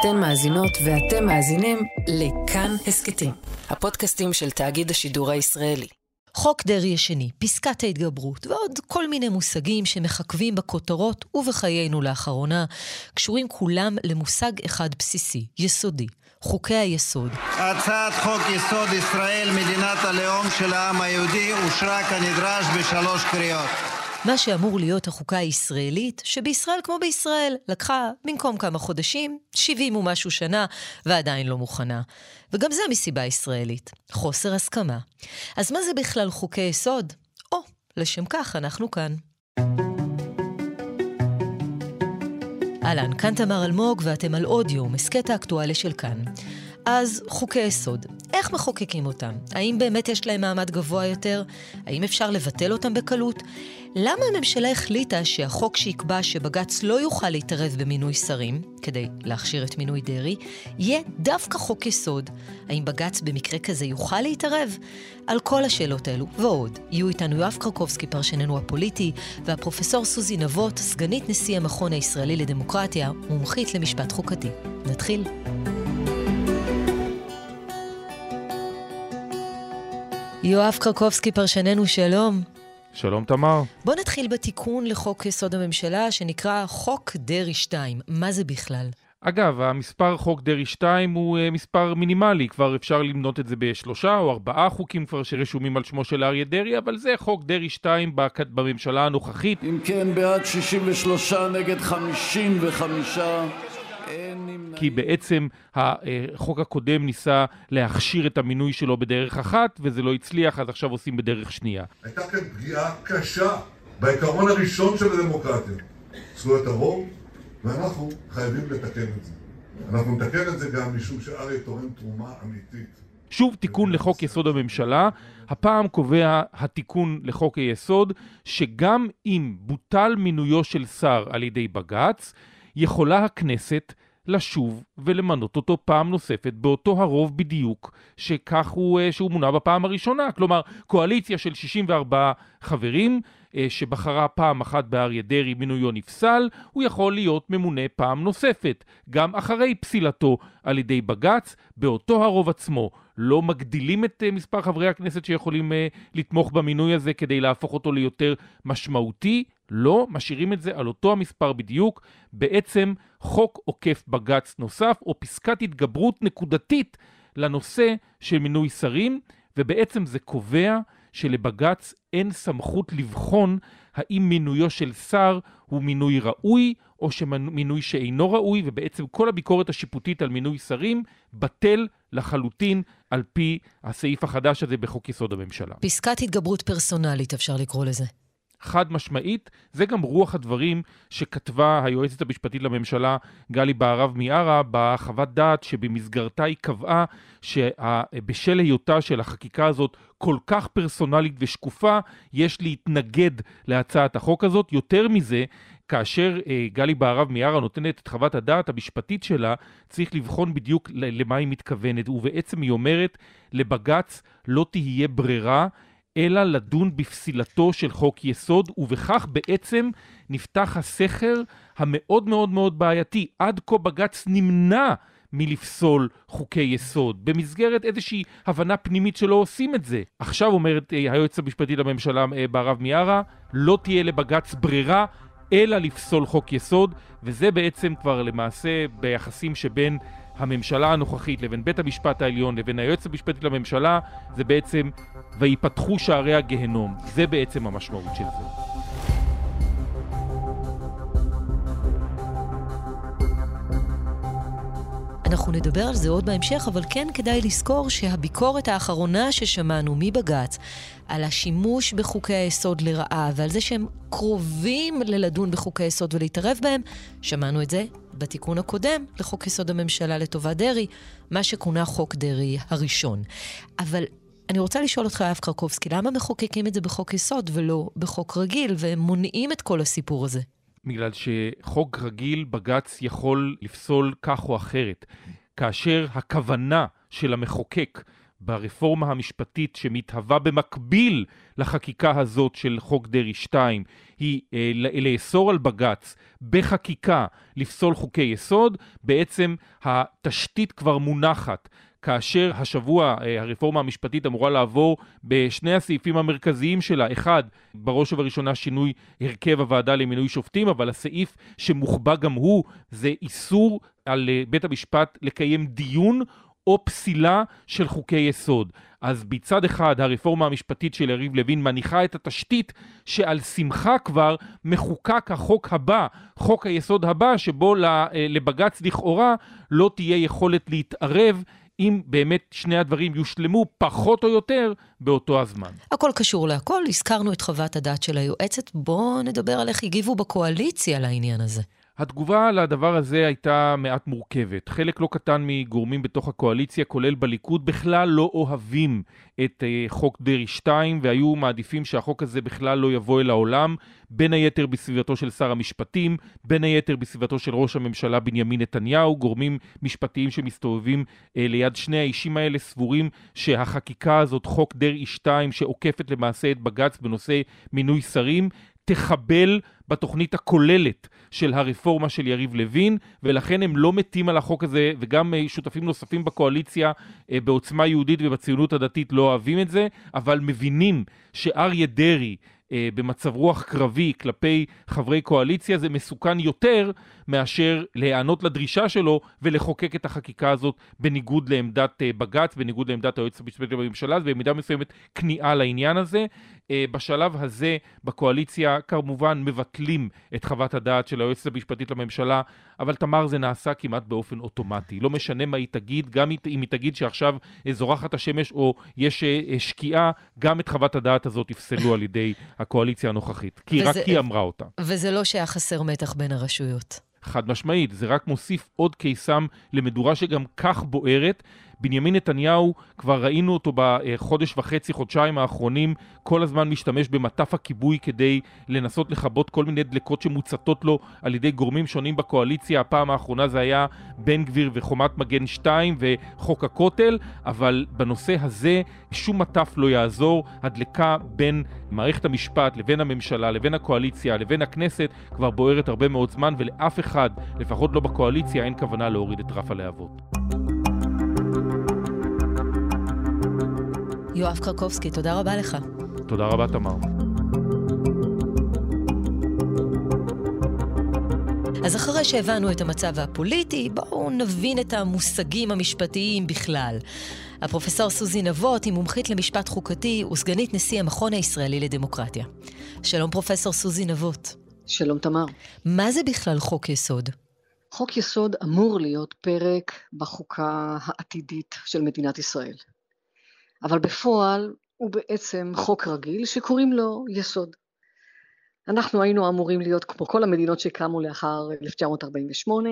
אתן מאזינות ואתם מאזינים לכאן הסכתים, הפודקאסטים של תאגיד השידור הישראלי. חוק דרעי השני, פסקת ההתגברות ועוד כל מיני מושגים שמחכבים בכותרות ובחיינו לאחרונה, קשורים כולם למושג אחד בסיסי, יסודי, חוקי היסוד. הצעת חוק יסוד ישראל, מדינת הלאום של העם היהודי, אושרה כנדרש בשלוש קריאות. מה שאמור להיות החוקה הישראלית, שבישראל כמו בישראל, לקחה במקום כמה חודשים, 70 ומשהו שנה, ועדיין לא מוכנה. וגם זה מסיבה ישראלית, חוסר הסכמה. אז מה זה בכלל חוקי יסוד? או, לשם כך אנחנו כאן. אהלן, כאן תמר אלמוג ואתם על אודיו, הסכת האקטואלי של כאן. אז חוקי יסוד, איך מחוקקים אותם? האם באמת יש להם מעמד גבוה יותר? האם אפשר לבטל אותם בקלות? למה הממשלה החליטה שהחוק שיקבע שבג"ץ לא יוכל להתערב במינוי שרים, כדי להכשיר את מינוי דרעי, יהיה דווקא חוק יסוד? האם בג"ץ במקרה כזה יוכל להתערב? על כל השאלות האלו ועוד, יהיו איתנו יואב קרקובסקי, פרשננו הפוליטי, והפרופסור סוזי נבות, סגנית נשיא המכון הישראלי לדמוקרטיה, מומחית למשפט חוקתי. נתחיל. יואב קרקובסקי, פרשננו, שלום. שלום תמר. בוא נתחיל בתיקון לחוק יסוד הממשלה, שנקרא חוק דרעי 2. מה זה בכלל? אגב, המספר חוק דרעי 2 הוא uh, מספר מינימלי, כבר אפשר למנות את זה בשלושה או ארבעה חוקים כבר שרשומים על שמו של אריה דרעי, אבל זה חוק דרעי 2 בממשלה הנוכחית. אם כן, בעד 63 נגד 55. כי בעצם החוק הקודם ניסה להכשיר את המינוי שלו בדרך אחת, וזה לא הצליח, אז עכשיו עושים בדרך שנייה. הייתה כאן פגיעה קשה בעיקרון הראשון של הדמוקרטיה, זכויות הרוב, ואנחנו חייבים לתקן את זה. אנחנו נתקן את זה גם משום שאריה תורם תרומה אמיתית. שוב תיקון לחוק יסוד הממשלה, הפעם קובע התיקון לחוק היסוד שגם אם בוטל מינויו של שר על ידי בג"ץ, יכולה הכנסת לשוב ולמנות אותו פעם נוספת באותו הרוב בדיוק שכך הוא, אה, שהוא מונה בפעם הראשונה. כלומר, קואליציה של 64 חברים שבחרה פעם אחת באריה דרעי מינויו נפסל, הוא יכול להיות ממונה פעם נוספת, גם אחרי פסילתו על ידי בג"ץ, באותו הרוב עצמו. לא מגדילים את אה, מספר חברי הכנסת שיכולים לתמוך במינוי הזה כדי להפוך אותו ליותר משמעותי, לא, משאירים את זה על אותו המספר בדיוק, בעצם חוק עוקף בג"ץ נוסף, או פסקת התגברות נקודתית לנושא של מינוי שרים, ובעצם זה קובע שלבג"ץ אין סמכות לבחון האם מינויו של שר הוא מינוי ראוי או מינוי שאינו ראוי, ובעצם כל הביקורת השיפוטית על מינוי שרים בטל לחלוטין על פי הסעיף החדש הזה בחוק יסוד הממשלה. פסקת התגברות פרסונלית אפשר לקרוא לזה. חד משמעית, זה גם רוח הדברים שכתבה היועצת המשפטית לממשלה גלי בהרב מיארה בחוות דעת שבמסגרתה היא קבעה שבשל היותה של החקיקה הזאת כל כך פרסונלית ושקופה, יש להתנגד להצעת החוק הזאת. יותר מזה, כאשר אה, גלי בהרב מיארה נותנת את חוות הדעת המשפטית שלה, צריך לבחון בדיוק למה היא מתכוונת, ובעצם היא אומרת, לבג"ץ לא תהיה ברירה אלא לדון בפסילתו של חוק יסוד, ובכך בעצם נפתח הסכר המאוד מאוד מאוד בעייתי. עד כה בג"ץ נמנע מלפסול חוקי יסוד, במסגרת איזושהי הבנה פנימית שלא עושים את זה. עכשיו אומרת אה, היועצת המשפטית לממשלה אה, בהרב מיארה, לא תהיה לבג"ץ ברירה אלא לפסול חוק יסוד, וזה בעצם כבר למעשה ביחסים שבין הממשלה הנוכחית לבין בית המשפט העליון לבין היועצת המשפטית לממשלה זה בעצם ויפתחו שערי הגהנום. זה בעצם המשמעות של זה. אנחנו נדבר על זה עוד בהמשך, אבל כן כדאי לזכור שהביקורת האחרונה ששמענו מבג"ץ על השימוש בחוקי היסוד לרעה ועל זה שהם קרובים ללדון בחוקי היסוד ולהתערב בהם, שמענו את זה בתיקון הקודם לחוק יסוד הממשלה לטובת דרעי, מה שכונה חוק דרעי הראשון. אבל אני רוצה לשאול אותך, אב קרקובסקי, למה מחוקקים את זה בחוק יסוד ולא בחוק רגיל, והם מונעים את כל הסיפור הזה? בגלל שחוק רגיל, בג"ץ יכול לפסול כך או אחרת. כאשר הכוונה של המחוקק ברפורמה המשפטית שמתהווה במקביל לחקיקה הזאת של חוק דרעי 2 היא אה, לאסור על בג"ץ בחקיקה לפסול חוקי יסוד, בעצם התשתית כבר מונחת. כאשר השבוע אה, הרפורמה המשפטית אמורה לעבור בשני הסעיפים המרכזיים שלה. אחד, בראש ובראשונה שינוי הרכב הוועדה למינוי שופטים, אבל הסעיף שמוחבא גם הוא זה איסור על אה, בית המשפט לקיים דיון או פסילה של חוקי יסוד. אז מצד אחד הרפורמה המשפטית של יריב לוין מניחה את התשתית שעל שמחה כבר מחוקק החוק הבא, חוק היסוד הבא, שבו אה, לבג"ץ לכאורה לא תהיה יכולת להתערב אם באמת שני הדברים יושלמו פחות או יותר באותו הזמן. הכל קשור להכל, הזכרנו את חוות הדעת של היועצת, בואו נדבר על איך הגיבו בקואליציה לעניין הזה. התגובה לדבר הזה הייתה מעט מורכבת. חלק לא קטן מגורמים בתוך הקואליציה, כולל בליכוד, בכלל לא אוהבים את uh, חוק דרעי 2, והיו מעדיפים שהחוק הזה בכלל לא יבוא אל העולם, בין היתר בסביבתו של שר המשפטים, בין היתר בסביבתו של ראש הממשלה בנימין נתניהו. גורמים משפטיים שמסתובבים uh, ליד שני האישים האלה סבורים שהחקיקה הזאת, חוק דרעי 2, שעוקפת למעשה את בג"ץ בנושא מינוי שרים, תחבל בתוכנית הכוללת של הרפורמה של יריב לוין, ולכן הם לא מתים על החוק הזה, וגם אה, שותפים נוספים בקואליציה אה, בעוצמה יהודית ובציונות הדתית לא אוהבים את זה, אבל מבינים שאריה דרעי אה, במצב רוח קרבי כלפי חברי קואליציה זה מסוכן יותר מאשר להיענות לדרישה שלו ולחוקק את החקיקה הזאת בניגוד לעמדת אה, בג"ץ, בניגוד לעמדת היועצת המשפטית לממשלה, ובמידה מסוימת כניעה לעניין הזה. אה, בשלב הזה בקואליציה כמובן מבטלים את חוות הדעת של היועצת המשפטית לממשלה, אבל תמר זה נעשה כמעט באופן אוטומטי. לא משנה מה היא תגיד, גם אם היא תגיד שעכשיו זורחת השמש או יש שקיעה, גם את חוות הדעת הזאת יפסלו על ידי הקואליציה הנוכחית. כי וזה, רק היא אמרה אותה. וזה לא שהיה חסר מתח בין הרשויות. חד משמעית, זה רק מוסיף עוד קיסם למדורה שגם כך בוערת, בנימין נתניהו, כבר ראינו אותו בחודש וחצי, חודשיים האחרונים, כל הזמן משתמש במטף הכיבוי כדי לנסות לכבות כל מיני דלקות שמוצתות לו על ידי גורמים שונים בקואליציה. הפעם האחרונה זה היה בן גביר וחומת מגן 2 וחוק הכותל, אבל בנושא הזה שום מטף לא יעזור. הדלקה בין מערכת המשפט לבין הממשלה, לבין הקואליציה, לבין הכנסת, כבר בוערת הרבה מאוד זמן, ולאף אחד, לפחות לא בקואליציה, אין כוונה להוריד את רף הלהבות. יואב קרקובסקי, תודה רבה לך. תודה רבה, תמר. אז אחרי שהבנו את המצב הפוליטי, בואו נבין את המושגים המשפטיים בכלל. הפרופסור סוזי נבות היא מומחית למשפט חוקתי וסגנית נשיא המכון הישראלי לדמוקרטיה. שלום פרופסור סוזי נבות. שלום תמר. מה זה בכלל חוק יסוד? חוק יסוד אמור להיות פרק בחוקה העתידית של מדינת ישראל. אבל בפועל הוא בעצם חוק רגיל שקוראים לו יסוד. אנחנו היינו אמורים להיות כמו כל המדינות שקמו לאחר 1948,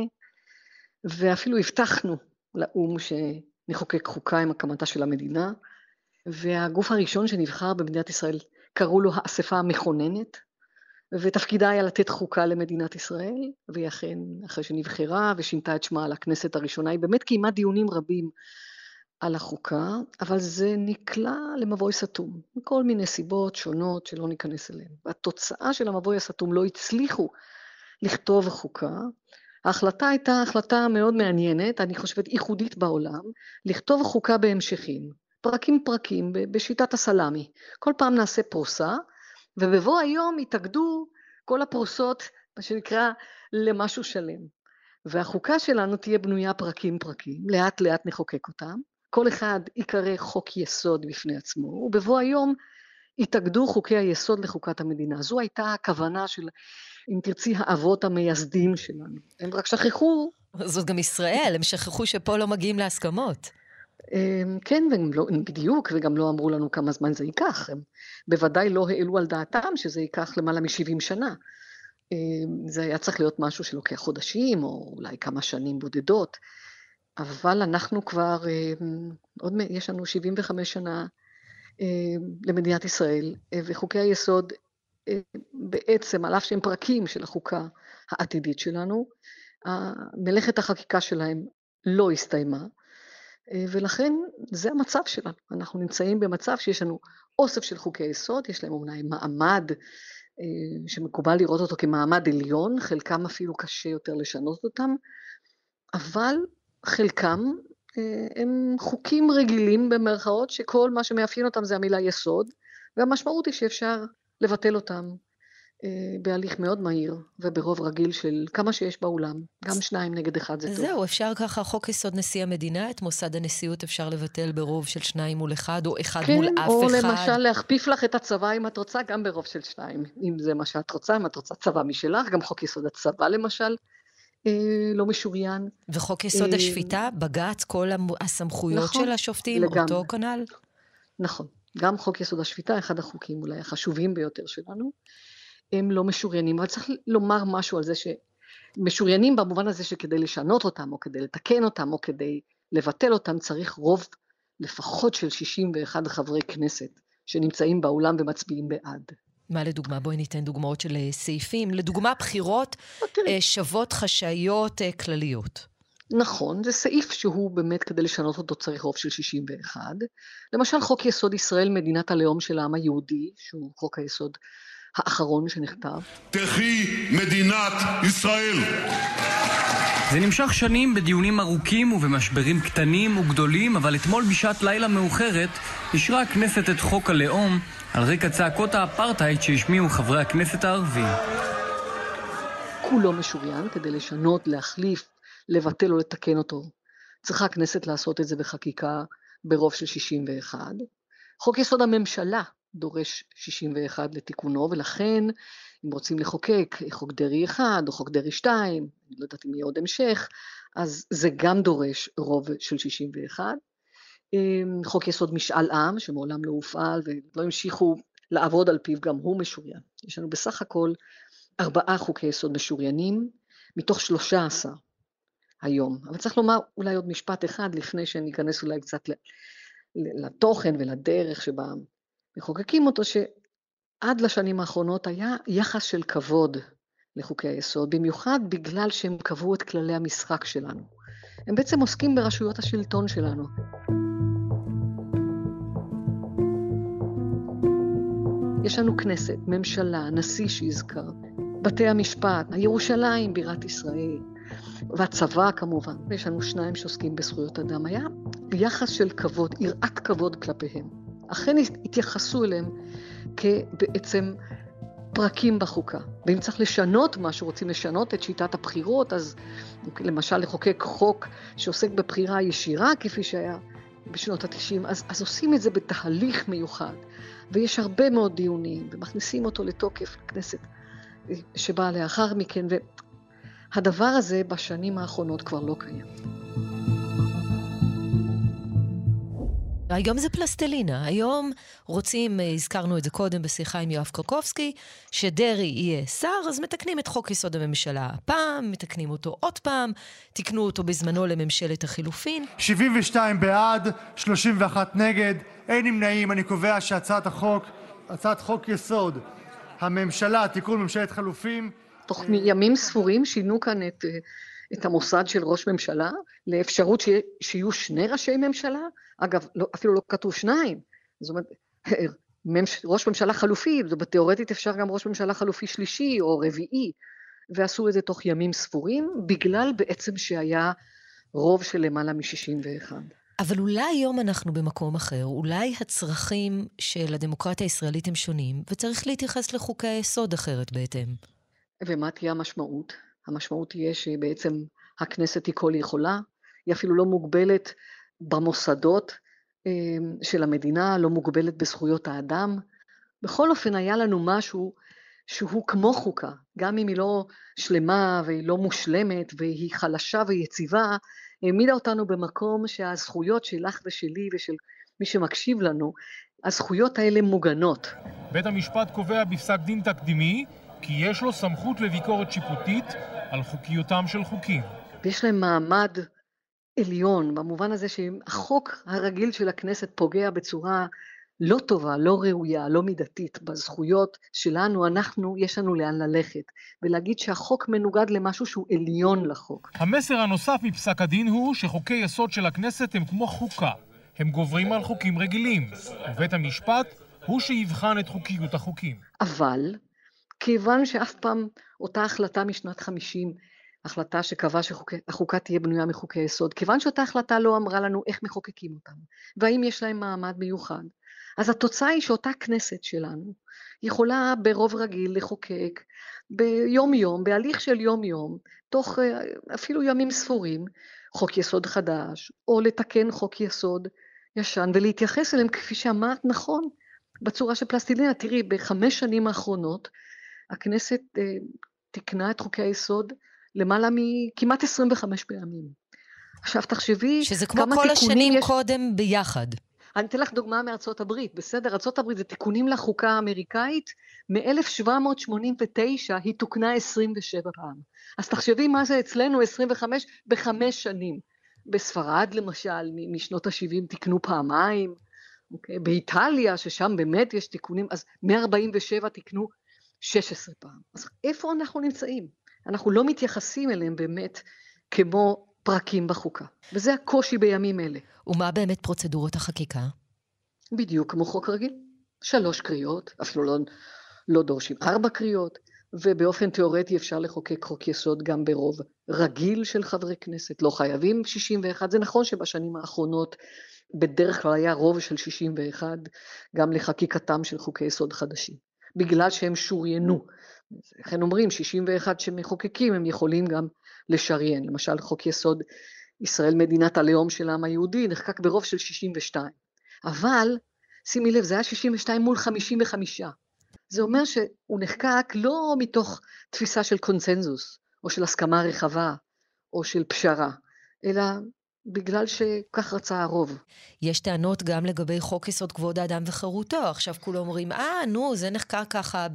ואפילו הבטחנו לאו"ם שנחוקק חוקה עם הקמתה של המדינה, והגוף הראשון שנבחר במדינת ישראל קראו לו האספה המכוננת, ותפקידה היה לתת חוקה למדינת ישראל, והיא אכן, אחרי שנבחרה ושינתה את שמה לכנסת הראשונה, היא באמת קיימה דיונים רבים על החוקה, אבל זה נקלע למבוי סתום, מכל מיני סיבות שונות שלא ניכנס אליהן. והתוצאה של המבוי הסתום לא הצליחו לכתוב חוקה. ההחלטה הייתה החלטה מאוד מעניינת, אני חושבת ייחודית בעולם, לכתוב חוקה בהמשכים, פרקים פרקים, בשיטת הסלאמי. כל פעם נעשה פרוסה, ובבוא היום יתאגדו כל הפרוסות, מה שנקרא, למשהו שלם. והחוקה שלנו תהיה בנויה פרקים פרקים, לאט לאט נחוקק אותם, כל אחד ייקרא חוק יסוד בפני עצמו, ובבוא היום התאגדו חוקי היסוד לחוקת המדינה. זו הייתה הכוונה של, אם תרצי, האבות המייסדים שלנו. הם רק שכחו... זאת גם ישראל, הם שכחו שפה לא מגיעים להסכמות. אמ, כן, והם לא, בדיוק, וגם לא אמרו לנו כמה זמן זה ייקח. הם בוודאי לא העלו על דעתם שזה ייקח למעלה מ-70 שנה. אמ, זה היה צריך להיות משהו שלוקח חודשים, או אולי כמה שנים בודדות. אבל אנחנו כבר, אה, עוד יש לנו 75 שנה אה, למדינת ישראל, אה, וחוקי היסוד בעצם, על אף שהם פרקים של החוקה העתידית שלנו, מלאכת החקיקה שלהם לא הסתיימה, ולכן זה המצב שלנו. אנחנו נמצאים במצב שיש לנו אוסף של חוקי יסוד, יש להם אומנם מעמד שמקובל לראות אותו כמעמד עליון, חלקם אפילו קשה יותר לשנות אותם, אבל חלקם אה, הם חוקים רגילים במרכאות, שכל מה שמאפיין אותם זה המילה יסוד, והמשמעות היא שאפשר לבטל אותם אה, בהליך מאוד מהיר וברוב רגיל של כמה שיש באולם, גם שניים נגד אחד זה טוב. זהו, אפשר ככה, חוק יסוד נשיא המדינה, את מוסד הנשיאות אפשר לבטל ברוב של שניים מול אחד, או אחד כן, מול אף או אחד. כן, או למשל להכפיף לך את הצבא אם את רוצה, גם ברוב של שניים, אם זה מה שאת רוצה, אם את רוצה צבא משלך, גם חוק יסוד הצבא למשל. אה, לא משוריין. וחוק יסוד אה, השפיטה, בג"ץ, כל הסמכויות נכון, של השופטים, לגמרי. אותו כנ"ל? נכון. גם חוק יסוד השפיטה, אחד החוקים אולי החשובים ביותר שלנו. הם לא משוריינים, אבל צריך לומר משהו על זה שמשוריינים במובן הזה שכדי לשנות אותם, או כדי לתקן אותם, או כדי לבטל אותם, צריך רוב לפחות של 61 חברי כנסת שנמצאים באולם ומצביעים בעד. מה לדוגמה? בואי ניתן דוגמאות של אה, סעיפים. לדוגמה, בחירות אה, שוות חשאיות אה, כלליות. נכון, זה סעיף שהוא באמת, כדי לשנות אותו צריך רוב של 61. למשל, חוק יסוד ישראל, מדינת הלאום של העם היהודי, שהוא חוק היסוד האחרון שנכתב. תחי מדינת ישראל. זה נמשך שנים בדיונים ארוכים ובמשברים קטנים וגדולים, אבל אתמול בשעת לילה מאוחרת אישרה הכנסת את חוק הלאום על רקע צעקות האפרטהייד שהשמיעו חברי הכנסת הערבים. כולו משוריין כדי לשנות, להחליף, לבטל או לתקן אותו. צריכה הכנסת לעשות את זה בחקיקה ברוב של 61. חוק יסוד הממשלה דורש 61 לתיקונו, ולכן אם רוצים לחוקק חוק דרעי 1 או חוק דרעי 2, אני לא יודעת אם יהיה עוד המשך, אז זה גם דורש רוב של 61. חוק יסוד משאל עם, שמעולם לא הופעל ולא המשיכו לעבוד על פיו, גם הוא משוריין. יש לנו בסך הכל ארבעה חוקי יסוד משוריינים, מתוך שלושה עשר היום. אבל צריך לומר אולי עוד משפט אחד לפני שניכנס אולי קצת לתוכן ולדרך שבה מחוקקים אותו, שעד לשנים האחרונות היה יחס של כבוד לחוקי היסוד, במיוחד בגלל שהם קבעו את כללי המשחק שלנו. הם בעצם עוסקים ברשויות השלטון שלנו. יש לנו כנסת, ממשלה, נשיא שהזכר, בתי המשפט, ירושלים בירת ישראל, והצבא כמובן, ויש לנו שניים שעוסקים בזכויות אדם. היה יחס של כבוד, יראת כבוד כלפיהם. אכן התייחסו אליהם כבעצם פרקים בחוקה. ואם צריך לשנות משהו, רוצים לשנות את שיטת הבחירות, אז למשל לחוקק חוק שעוסק בבחירה ישירה, כפי שהיה בשנות ה-90, אז, אז עושים את זה בתהליך מיוחד. ויש הרבה מאוד דיונים, ומכניסים אותו לתוקף לכנסת שבאה לאחר מכן, והדבר הזה בשנים האחרונות כבר לא קיים. היום זה פלסטלינה. היום רוצים, אה, הזכרנו את זה קודם בשיחה עם יואב קרקובסקי, שדרעי יהיה שר, אז מתקנים את חוק יסוד הממשלה הפעם, מתקנים אותו עוד פעם, תיקנו אותו בזמנו לממשלת החילופין. 72 בעד, 31 נגד, אין נמנעים. אני קובע שהצעת החוק, הצעת חוק יסוד הממשלה, תיקון ממשלת חילופים... תוך ימים ספורים שינו כאן את, אה, את המוסד של ראש ממשלה לאפשרות שיהיו שני ראשי ממשלה. אגב, לא, אפילו לא כתוב שניים. זאת אומרת, ראש ממשלה חלופי, זאת אומרת, תיאורטית אפשר גם ראש ממשלה חלופי שלישי או רביעי, ועשו את זה תוך ימים ספורים, בגלל בעצם שהיה רוב של למעלה מ-61. אבל אולי היום אנחנו במקום אחר, אולי הצרכים של הדמוקרטיה הישראלית הם שונים, וצריך להתייחס לחוקי היסוד אחרת בהתאם. ומה תהיה המשמעות? המשמעות תהיה שבעצם הכנסת היא כל יכולה, היא אפילו לא מוגבלת במוסדות אמ, של המדינה, לא מוגבלת בזכויות האדם. בכל אופן, היה לנו משהו שהוא כמו חוקה, גם אם היא לא שלמה והיא לא מושלמת והיא חלשה ויציבה, העמידה אותנו במקום שהזכויות שלך ושלי ושל מי שמקשיב לנו, הזכויות האלה מוגנות. בית המשפט קובע בפסק דין תקדימי כי יש לו סמכות לביקורת שיפוטית על חוקיותם של חוקים. ויש להם מעמד עליון, במובן הזה שהחוק הרגיל של הכנסת פוגע בצורה לא טובה, לא ראויה, לא מידתית בזכויות שלנו, אנחנו, יש לנו לאן ללכת. ולהגיד שהחוק מנוגד למשהו שהוא עליון לחוק. המסר הנוסף מפסק הדין הוא שחוקי יסוד של הכנסת הם כמו חוקה. הם גוברים על חוקים רגילים, ובית המשפט הוא שיבחן את חוקיות החוקים. אבל, כיוון שאף פעם אותה החלטה משנת 50 החלטה שקבעה שהחוקה תהיה בנויה מחוקי יסוד, כיוון שאותה החלטה לא אמרה לנו איך מחוקקים אותם, והאם יש להם מעמד מיוחד, אז התוצאה היא שאותה כנסת שלנו יכולה ברוב רגיל לחוקק ביום יום, בהליך של יום יום, תוך אה, אפילו ימים ספורים, חוק יסוד חדש, או לתקן חוק יסוד ישן ולהתייחס אליהם כפי שאמרת נכון, בצורה של פלסטלינה. תראי, בחמש שנים האחרונות הכנסת אה, תיקנה את חוקי היסוד למעלה מכמעט 25 פעמים. עכשיו תחשבי שזה כמו כל השנים יש... קודם ביחד. אני אתן לך דוגמה מארצות הברית, בסדר? ארצות הברית זה תיקונים לחוקה האמריקאית, מ-1789 היא תוקנה 27 פעם. אז תחשבי מה זה אצלנו 25 בחמש שנים. בספרד למשל, משנות ה-70 תיקנו פעמיים, אוקיי? באיטליה, ששם באמת יש תיקונים, אז מ-47 תיקנו 16 פעם. אז איפה אנחנו נמצאים? אנחנו לא מתייחסים אליהם באמת כמו פרקים בחוקה, וזה הקושי בימים אלה. ומה באמת פרוצדורות החקיקה? בדיוק כמו חוק רגיל. שלוש קריאות, אפילו לא, לא דורשים ארבע קריאות, ובאופן תיאורטי אפשר לחוקק חוק יסוד גם ברוב רגיל של חברי כנסת, לא חייבים 61. זה נכון שבשנים האחרונות בדרך כלל היה רוב של 61 גם לחקיקתם של חוקי יסוד חדשים, בגלל שהם שוריינו. לכן אומרים 61 שמחוקקים הם יכולים גם לשריין, למשל חוק יסוד ישראל מדינת הלאום של העם היהודי נחקק ברוב של 62, אבל שימי לב זה היה 62 מול 55, זה אומר שהוא נחקק לא מתוך תפיסה של קונצנזוס או של הסכמה רחבה או של פשרה, אלא בגלל שכך רצה הרוב. יש טענות גם לגבי חוק יסוד כבוד האדם וחירותו. עכשיו כולם אומרים, אה, נו, זה נחקר ככה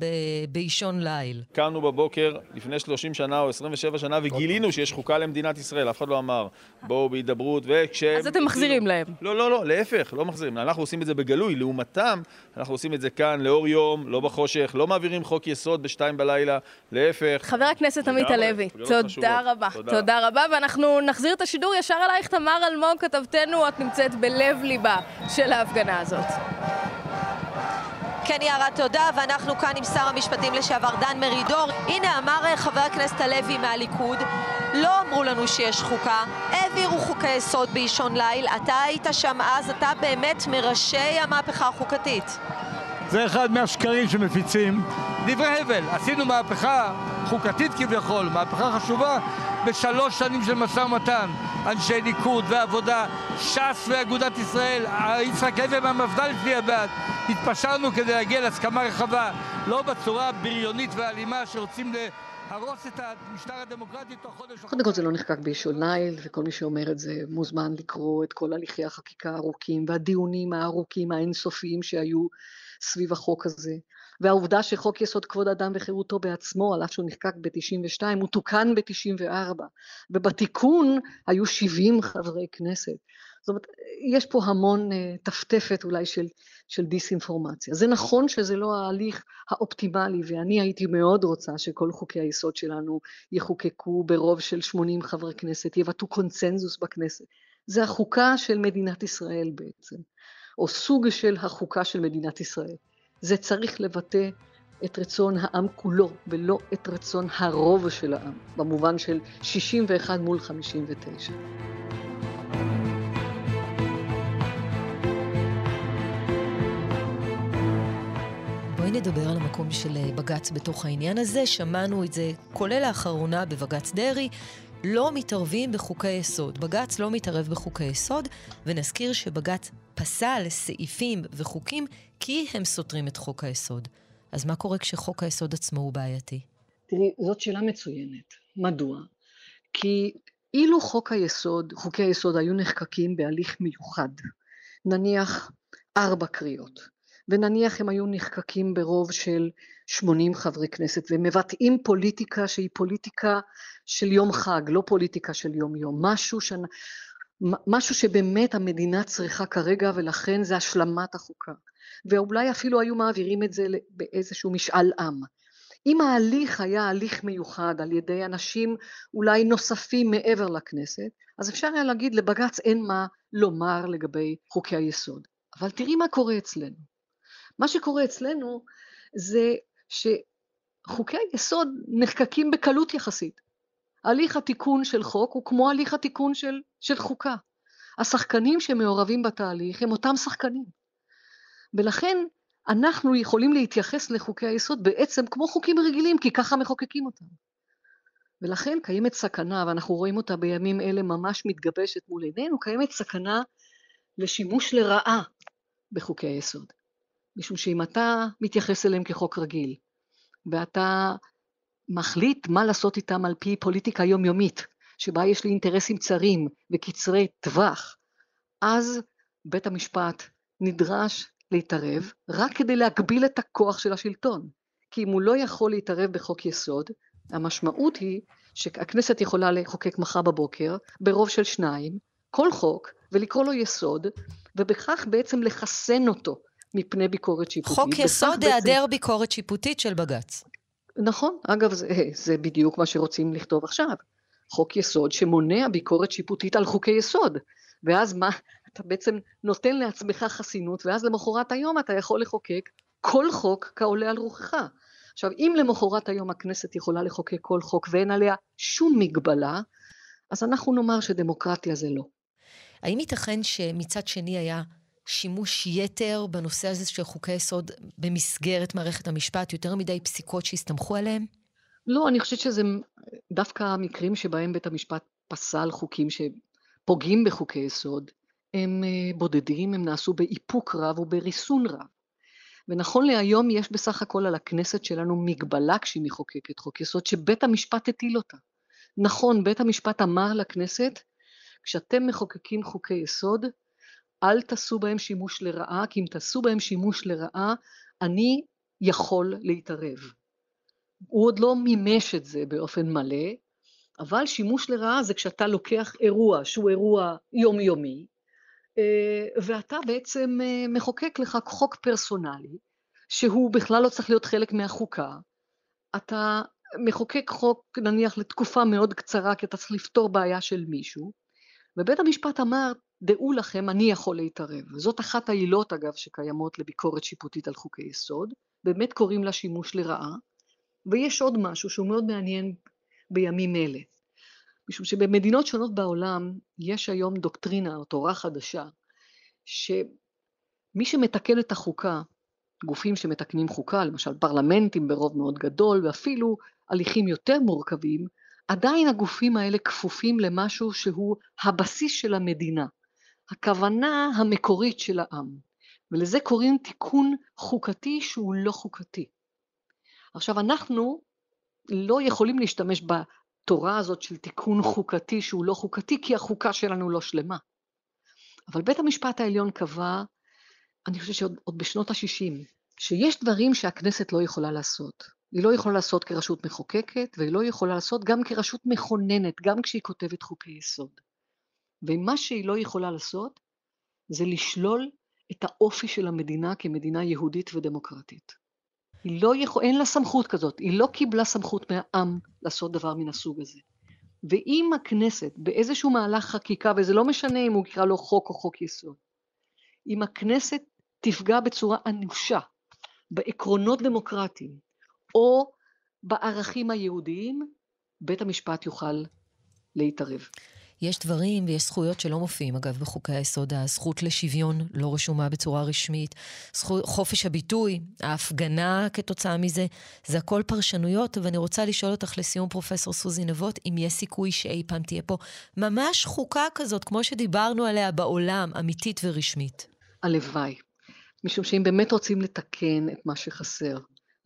באישון ליל. קמנו בבוקר לפני 30 שנה או 27 שנה וגילינו שיש חוקה למדינת ישראל. אף אחד לא אמר, בואו בהידברות, וכש... אז אתם מחזירים להם. לא, לא, לא, להפך, לא מחזירים. אנחנו עושים את זה בגלוי. לעומתם, אנחנו עושים את זה כאן, לאור יום, לא בחושך, לא מעבירים חוק יסוד בשתיים בלילה, להפך. חבר הכנסת עמית הלוי, תודה רבה. תודה רבה, ואנחנו נחזיר את השידור ישר אלייך, תמר אלמוג, כתבתנו, את נמצאת בלב ליבה של ההפגנה הזאת. כן, יערה, תודה, ואנחנו כאן עם שר המשפטים לשעבר דן מרידור. הנה, אמר אה, חבר הכנסת הלוי מהליכוד, לא אמרו לנו שיש חוקה, העבירו חוקי יסוד באישון ליל. אתה היית שם אז, אתה באמת מראשי המהפכה החוקתית. זה אחד מהשקרים שמפיצים. דברי הבל, עשינו מהפכה חוקתית כביכול, מהפכה חשובה, בשלוש שנים של משא ומתן. אנשי ליכוד ועבודה, ש"ס ואגודת ישראל, יצחק לוי מהמפד"ל הצביע בעד. התפשרנו כדי להגיע להסכמה רחבה, לא בצורה הבריונית והאלימה שרוצים להרוס את המשטר הדמוקרטי תוך חודש... קודם כל זה לא נחקק באישון ליל, וכל מי שאומר את זה מוזמן לקרוא את כל הליכי החקיקה הארוכים והדיונים הארוכים האינסופיים שהיו סביב החוק הזה. והעובדה שחוק יסוד כבוד אדם וחירותו בעצמו, על אף שהוא נחקק ב-92, הוא תוקן ב-94, ובתיקון היו 70 חברי כנסת. זאת אומרת, יש פה המון uh, טפטפת אולי של, של דיסאינפורמציה. זה נכון שזה לא ההליך האופטימלי, ואני הייתי מאוד רוצה שכל חוקי היסוד שלנו יחוקקו ברוב של 80 חברי כנסת, יבטאו קונצנזוס בכנסת. זה החוקה של מדינת ישראל בעצם, או סוג של החוקה של מדינת ישראל. זה צריך לבטא את רצון העם כולו, ולא את רצון הרוב של העם, במובן של 61 מול 59. בואי נדבר על המקום של אה, בג"ץ בתוך העניין הזה. שמענו את זה, כולל לאחרונה בבג"ץ דרעי, לא מתערבים בחוקי יסוד. בג"ץ לא מתערב בחוקי יסוד, ונזכיר שבג"ץ פסל סעיפים וחוקים כי הם סותרים את חוק היסוד. אז מה קורה כשחוק היסוד עצמו הוא בעייתי? תראי, זאת שאלה מצוינת. מדוע? כי אילו חוק היסוד, חוקי היסוד היו נחקקים בהליך מיוחד, נניח ארבע קריאות, ונניח הם היו נחקקים ברוב של 80 חברי כנסת ומבטאים פוליטיקה שהיא פוליטיקה של יום חג, לא פוליטיקה של יום יום, משהו ש... משהו שבאמת המדינה צריכה כרגע ולכן זה השלמת החוקה. ואולי אפילו היו מעבירים את זה באיזשהו משאל עם. אם ההליך היה הליך מיוחד על ידי אנשים אולי נוספים מעבר לכנסת, אז אפשר היה להגיד לבג"ץ אין מה לומר לגבי חוקי היסוד. אבל תראי מה קורה אצלנו. מה שקורה אצלנו זה שחוקי היסוד נחקקים בקלות יחסית. הליך התיקון של חוק הוא כמו הליך התיקון של, של חוקה. השחקנים שמעורבים בתהליך הם אותם שחקנים. ולכן אנחנו יכולים להתייחס לחוקי היסוד בעצם כמו חוקים רגילים, כי ככה מחוקקים אותם. ולכן קיימת סכנה, ואנחנו רואים אותה בימים אלה ממש מתגבשת מול עינינו, קיימת סכנה לשימוש לרעה בחוקי היסוד. משום שאם אתה מתייחס אליהם כחוק רגיל, ואתה מחליט מה לעשות איתם על פי פוליטיקה יומיומית, שבה יש לי אינטרסים צרים וקצרי טווח, אז בית המשפט נדרש להתערב רק כדי להגביל את הכוח של השלטון. כי אם הוא לא יכול להתערב בחוק יסוד, המשמעות היא שהכנסת יכולה לחוקק מחר בבוקר ברוב של שניים, כל חוק, ולקרוא לו יסוד, ובכך בעצם לחסן אותו מפני ביקורת שיפוטית. חוק יסוד היעדר בעצם... ביקורת שיפוטית של בג"ץ. נכון, אגב זה, זה בדיוק מה שרוצים לכתוב עכשיו. חוק יסוד שמונע ביקורת שיפוטית על חוקי יסוד. ואז מה, אתה בעצם נותן לעצמך חסינות, ואז למחרת היום אתה יכול לחוקק כל חוק כעולה על רוחך. עכשיו, אם למחרת היום הכנסת יכולה לחוקק כל חוק ואין עליה שום מגבלה, אז אנחנו נאמר שדמוקרטיה זה לא. האם ייתכן שמצד שני היה שימוש יתר בנושא הזה של חוקי יסוד במסגרת מערכת המשפט, יותר מדי פסיקות שהסתמכו עליהם? לא, אני חושבת שזה דווקא המקרים שבהם בית המשפט פסל חוקים שפוגעים בחוקי יסוד, הם אה, בודדים, הם נעשו באיפוק רב ובריסון רב. ונכון להיום יש בסך הכל על הכנסת שלנו מגבלה כשהיא מחוקקת חוק יסוד שבית המשפט הטיל אותה. נכון, בית המשפט אמר לכנסת, כשאתם מחוקקים חוקי יסוד, אל תעשו בהם שימוש לרעה, כי אם תעשו בהם שימוש לרעה, אני יכול להתערב. הוא עוד לא מימש את זה באופן מלא, אבל שימוש לרעה זה כשאתה לוקח אירוע שהוא אירוע יומיומי, אה, ואתה בעצם אה, מחוקק לך חוק פרסונלי, שהוא בכלל לא צריך להיות חלק מהחוקה. אתה מחוקק חוק נניח לתקופה מאוד קצרה, כי אתה צריך לפתור בעיה של מישהו, ובית המשפט אמר, דעו לכם, אני יכול להתערב. זאת אחת העילות, אגב, שקיימות לביקורת שיפוטית על חוקי יסוד, באמת קוראים לה שימוש לרעה, ויש עוד משהו שהוא מאוד מעניין בימים אלה. משום שבמדינות שונות בעולם יש היום דוקטרינה או תורה חדשה, שמי שמתקן את החוקה, גופים שמתקנים חוקה, למשל פרלמנטים ברוב מאוד גדול, ואפילו הליכים יותר מורכבים, עדיין הגופים האלה כפופים למשהו שהוא הבסיס של המדינה, הכוונה המקורית של העם, ולזה קוראים תיקון חוקתי שהוא לא חוקתי. עכשיו אנחנו לא יכולים להשתמש בתורה הזאת של תיקון חוקתי שהוא לא חוקתי, כי החוקה שלנו לא שלמה. אבל בית המשפט העליון קבע, אני חושבת שעוד בשנות ה-60, שיש דברים שהכנסת לא יכולה לעשות. היא לא יכולה לעשות כרשות מחוקקת, והיא לא יכולה לעשות גם כרשות מכוננת, גם כשהיא כותבת חוקי יסוד. ומה שהיא לא יכולה לעשות, זה לשלול את האופי של המדינה כמדינה יהודית ודמוקרטית. היא לא יכול, אין לה סמכות כזאת, היא לא קיבלה סמכות מהעם לעשות דבר מן הסוג הזה. ואם הכנסת באיזשהו מהלך חקיקה, וזה לא משנה אם הוא יקרא לו חוק או חוק יסוד, אם הכנסת תפגע בצורה אנושה בעקרונות דמוקרטיים או בערכים היהודיים, בית המשפט יוכל להתערב. יש דברים ויש זכויות שלא מופיעים, אגב, בחוקי היסוד. הזכות לשוויון לא רשומה בצורה רשמית, זכות, חופש הביטוי, ההפגנה כתוצאה מזה, זה הכל פרשנויות, ואני רוצה לשאול אותך לסיום, פרופסור סוזי נבות, אם יש סיכוי שאי פעם תהיה פה ממש חוקה כזאת, כמו שדיברנו עליה בעולם, אמיתית ורשמית. הלוואי. משום שאם באמת רוצים לתקן את מה שחסר,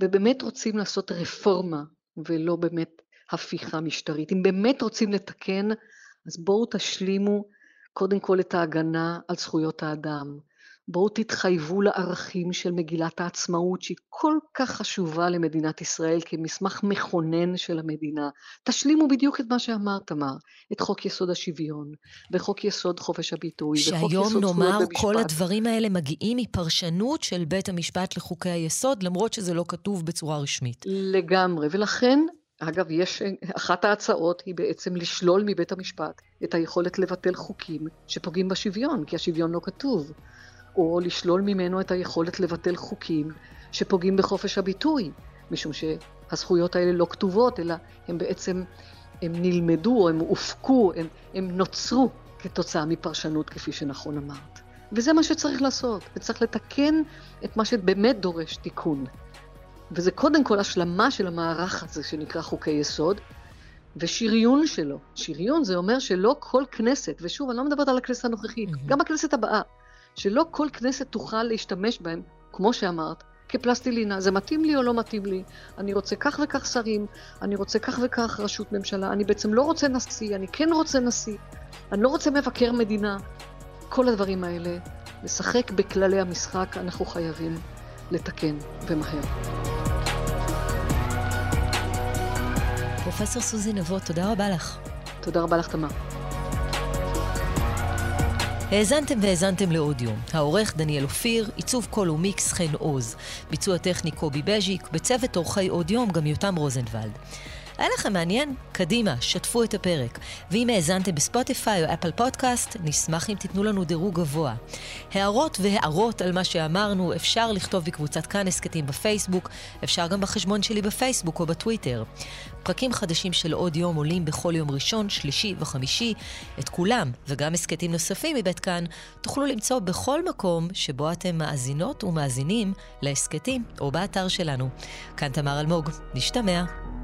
ובאמת רוצים לעשות רפורמה, ולא באמת הפיכה משטרית, אם באמת רוצים לתקן, אז בואו תשלימו קודם כל את ההגנה על זכויות האדם. בואו תתחייבו לערכים של מגילת העצמאות, שהיא כל כך חשובה למדינת ישראל כמסמך מכונן של המדינה. תשלימו בדיוק את מה שאמרת, תמר, את חוק יסוד השוויון, וחוק יסוד חופש הביטוי, וחוק יסוד זכויות במשפט. שהיום נאמר כל הדברים האלה מגיעים מפרשנות של בית המשפט לחוקי היסוד, למרות שזה לא כתוב בצורה רשמית. לגמרי, ולכן אגב, יש, אחת ההצעות היא בעצם לשלול מבית המשפט את היכולת לבטל חוקים שפוגעים בשוויון, כי השוויון לא כתוב. או לשלול ממנו את היכולת לבטל חוקים שפוגעים בחופש הביטוי, משום שהזכויות האלה לא כתובות, אלא הם בעצם, הם נלמדו הם הופקו, הם, הם נוצרו כתוצאה מפרשנות, כפי שנכון אמרת. וזה מה שצריך לעשות, וצריך לתקן את מה שבאמת דורש תיקון. וזה קודם כל השלמה של המערך הזה שנקרא חוקי יסוד, ושריון שלו. שריון זה אומר שלא כל כנסת, ושוב, אני לא מדברת על הכנסת הנוכחית, mm-hmm. גם בכנסת הבאה, שלא כל כנסת תוכל להשתמש בהם, כמו שאמרת, כפלסטלינה. זה מתאים לי או לא מתאים לי? אני רוצה כך וכך שרים, אני רוצה כך וכך ראשות ממשלה, אני בעצם לא רוצה נשיא, אני כן רוצה נשיא, אני לא רוצה מבקר מדינה. כל הדברים האלה, לשחק בכללי המשחק, אנחנו חייבים לתקן, ומהר. פרופסור סוזי נבות, תודה רבה לך. תודה רבה לך, תמר. האזנתם והאזנתם לעוד יום. העורך דניאל אופיר, עיצוב קול ומיקס חן עוז. ביצוע טכני קובי בז'יק, בצוות עורכי עוד יום גם יותם רוזנבלד. היה לכם מעניין? קדימה, שתפו את הפרק. ואם האזנתם בספוטיפיי או אפל פודקאסט, נשמח אם תיתנו לנו דירוג גבוה. הערות והערות על מה שאמרנו אפשר לכתוב בקבוצת כאן הסכתים בפייסבוק, אפשר גם בחשבון שלי בפייסבוק או בטוויטר. פרקים חדשים של עוד יום עולים בכל יום ראשון, שלישי וחמישי. את כולם, וגם הסכתים נוספים מבית כאן, תוכלו למצוא בכל מקום שבו אתם מאזינות ומאזינים להסכתים או באתר שלנו. כאן תמר אלמוג, נשתמע.